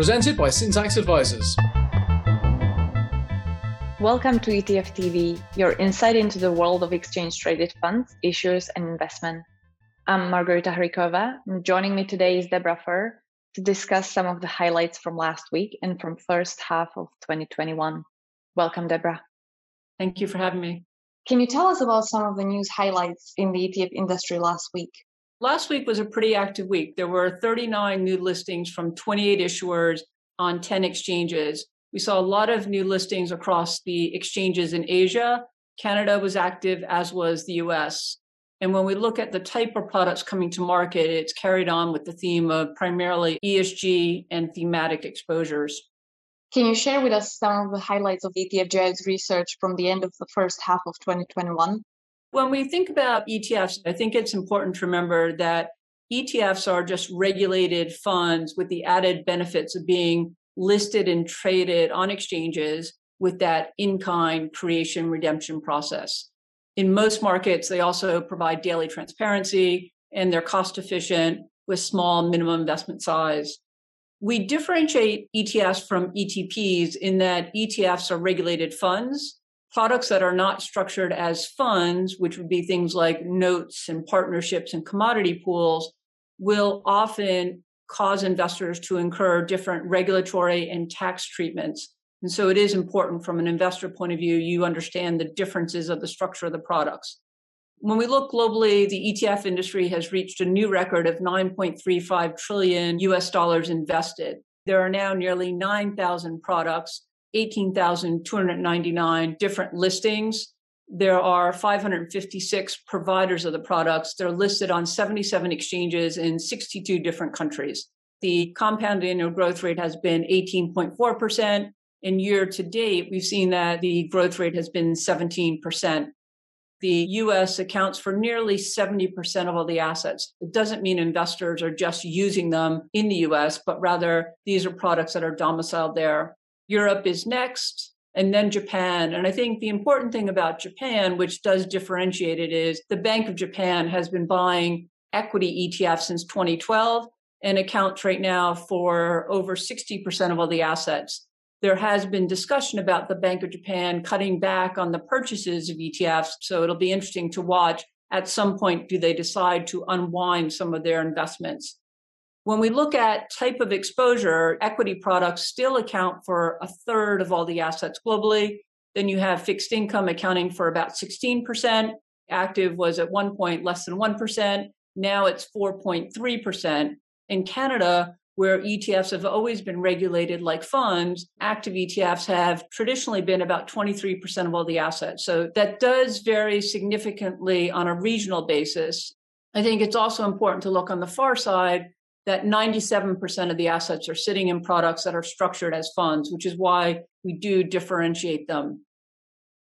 presented by Syntax Advisors. Welcome to ETF TV, your insight into the world of exchange traded funds, issues, and investment. I'm Margareta Hricova, and joining me today is Deborah Fuhr to discuss some of the highlights from last week and from first half of 2021. Welcome, Deborah. Thank you for having me. Can you tell us about some of the news highlights in the ETF industry last week? Last week was a pretty active week. There were 39 new listings from 28 issuers on 10 exchanges. We saw a lot of new listings across the exchanges in Asia. Canada was active, as was the US. And when we look at the type of products coming to market, it's carried on with the theme of primarily ESG and thematic exposures. Can you share with us some of the highlights of ETFGI's research from the end of the first half of 2021? When we think about ETFs, I think it's important to remember that ETFs are just regulated funds with the added benefits of being listed and traded on exchanges with that in kind creation redemption process. In most markets, they also provide daily transparency and they're cost efficient with small minimum investment size. We differentiate ETFs from ETPs in that ETFs are regulated funds products that are not structured as funds, which would be things like notes and partnerships and commodity pools, will often cause investors to incur different regulatory and tax treatments. And so it is important from an investor point of view, you understand the differences of the structure of the products. When we look globally, the ETF industry has reached a new record of 9.35 trillion US dollars invested. There are now nearly 9,000 products 18,299 different listings. There are 556 providers of the products. They're listed on 77 exchanges in 62 different countries. The compound annual growth rate has been 18.4%. In year to date, we've seen that the growth rate has been 17%. The US accounts for nearly 70% of all the assets. It doesn't mean investors are just using them in the US, but rather these are products that are domiciled there. Europe is next, and then Japan. And I think the important thing about Japan, which does differentiate it, is the Bank of Japan has been buying equity ETFs since 2012 and accounts right now for over 60% of all the assets. There has been discussion about the Bank of Japan cutting back on the purchases of ETFs. So it'll be interesting to watch at some point do they decide to unwind some of their investments. When we look at type of exposure, equity products still account for a third of all the assets globally. Then you have fixed income accounting for about 16%. Active was at one point less than 1%. Now it's 4.3%. In Canada, where ETFs have always been regulated like funds, active ETFs have traditionally been about 23% of all the assets. So that does vary significantly on a regional basis. I think it's also important to look on the far side that 97% of the assets are sitting in products that are structured as funds, which is why we do differentiate them.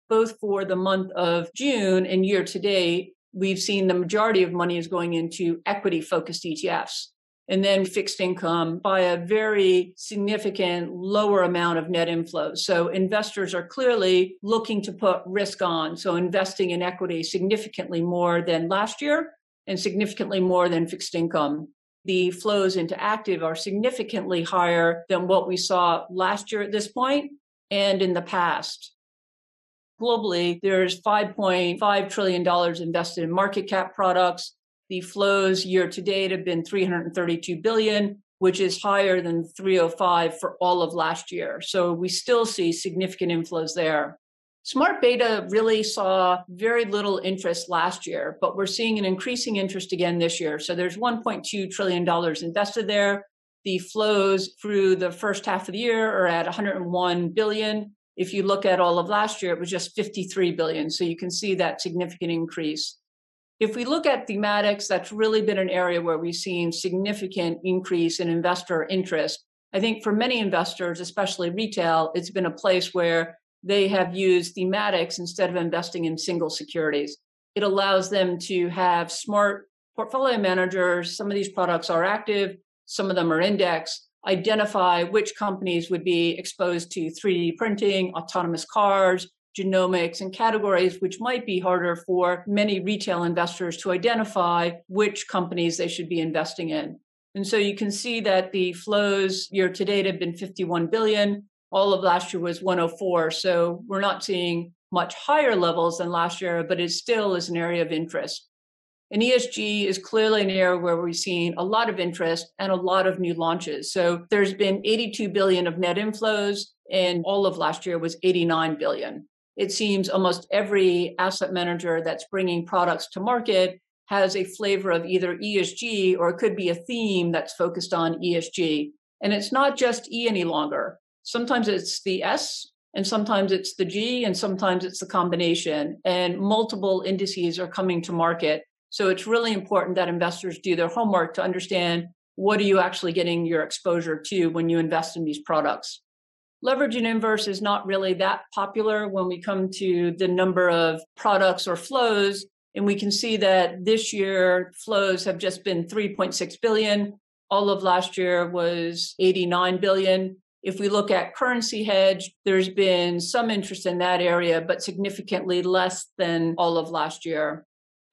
Both for the month of June and year to date, we've seen the majority of money is going into equity focused ETFs and then fixed income by a very significant lower amount of net inflows. So investors are clearly looking to put risk on. So investing in equity significantly more than last year and significantly more than fixed income the flows into active are significantly higher than what we saw last year at this point and in the past. Globally, there's $5.5 trillion invested in market cap products. The flows year to date have been 332 billion, which is higher than 305 for all of last year. So we still see significant inflows there. Smart beta really saw very little interest last year, but we're seeing an increasing interest again this year. So there's $1.2 trillion invested there. The flows through the first half of the year are at 101 billion. If you look at all of last year, it was just 53 billion. So you can see that significant increase. If we look at thematics, that's really been an area where we've seen significant increase in investor interest. I think for many investors, especially retail, it's been a place where they have used thematics instead of investing in single securities. It allows them to have smart portfolio managers. Some of these products are active, some of them are index. Identify which companies would be exposed to 3D printing, autonomous cars, genomics, and categories which might be harder for many retail investors to identify which companies they should be investing in. And so you can see that the flows year to date have been 51 billion. All of last year was 104. So we're not seeing much higher levels than last year, but it still is an area of interest. And ESG is clearly an area where we've seen a lot of interest and a lot of new launches. So there's been 82 billion of net inflows, and all of last year was 89 billion. It seems almost every asset manager that's bringing products to market has a flavor of either ESG or it could be a theme that's focused on ESG. And it's not just E any longer. Sometimes it's the S and sometimes it's the G and sometimes it's the combination. And multiple indices are coming to market. So it's really important that investors do their homework to understand what are you actually getting your exposure to when you invest in these products. Leverage and inverse is not really that popular when we come to the number of products or flows. And we can see that this year flows have just been 3.6 billion. All of last year was 89 billion. If we look at currency hedge, there's been some interest in that area, but significantly less than all of last year.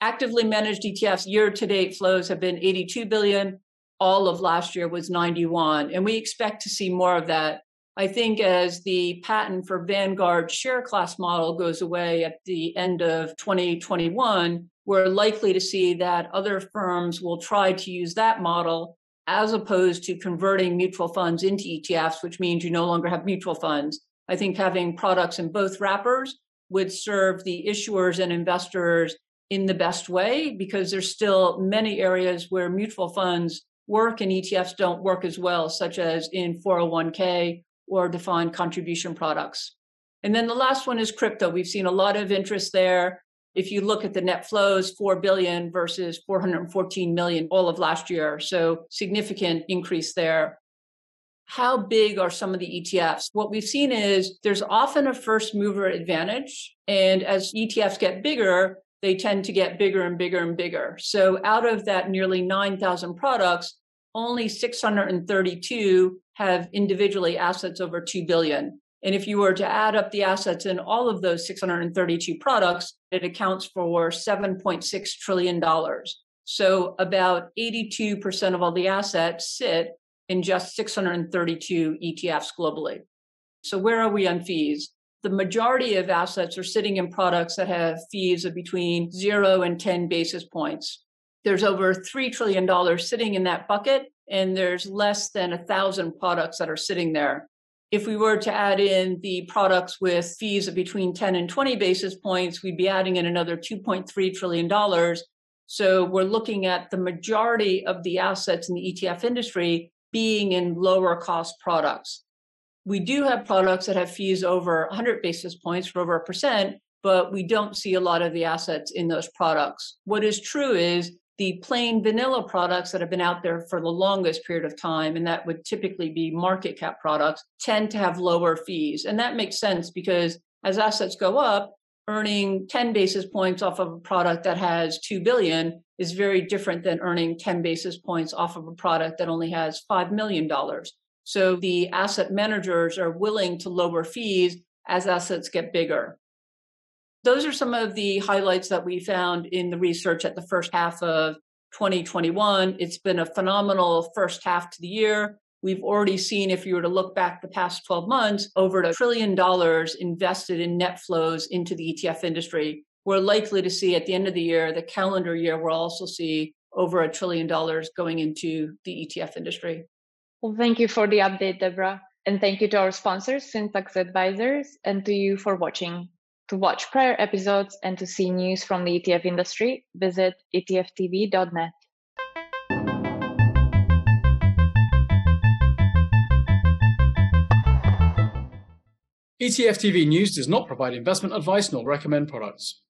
Actively managed ETFs year to date flows have been 82 billion. All of last year was 91. And we expect to see more of that. I think as the patent for Vanguard share class model goes away at the end of 2021, we're likely to see that other firms will try to use that model as opposed to converting mutual funds into ETFs, which means you no longer have mutual funds. I think having products in both wrappers would serve the issuers and investors in the best way because there's still many areas where mutual funds work and ETFs don't work as well, such as in 401k or defined contribution products. And then the last one is crypto. We've seen a lot of interest there. If you look at the net flows, 4 billion versus 414 million all of last year. So significant increase there. How big are some of the ETFs? What we've seen is there's often a first mover advantage. And as ETFs get bigger, they tend to get bigger and bigger and bigger. So out of that nearly 9,000 products, only 632 have individually assets over 2 billion. And if you were to add up the assets in all of those 632 products, it accounts for $7.6 trillion. So about 82% of all the assets sit in just 632 ETFs globally. So where are we on fees? The majority of assets are sitting in products that have fees of between zero and 10 basis points. There's over $3 trillion sitting in that bucket, and there's less than a thousand products that are sitting there. If we were to add in the products with fees of between 10 and 20 basis points, we'd be adding in another $2.3 trillion. So we're looking at the majority of the assets in the ETF industry being in lower cost products. We do have products that have fees over 100 basis points for over a percent, but we don't see a lot of the assets in those products. What is true is the plain vanilla products that have been out there for the longest period of time, and that would typically be market cap products, tend to have lower fees. And that makes sense because as assets go up, earning 10 basis points off of a product that has 2 billion is very different than earning 10 basis points off of a product that only has $5 million. So the asset managers are willing to lower fees as assets get bigger those are some of the highlights that we found in the research at the first half of 2021. It's been a phenomenal first half to the year. We've already seen, if you were to look back the past 12 months, over a trillion dollars invested in net flows into the ETF industry. We're likely to see at the end of the year, the calendar year, we'll also see over a trillion dollars going into the ETF industry. Well, thank you for the update, Deborah. And thank you to our sponsors, Syntax Advisors, and to you for watching. To watch prior episodes and to see news from the ETF industry, visit etftv.net. ETF TV News does not provide investment advice nor recommend products.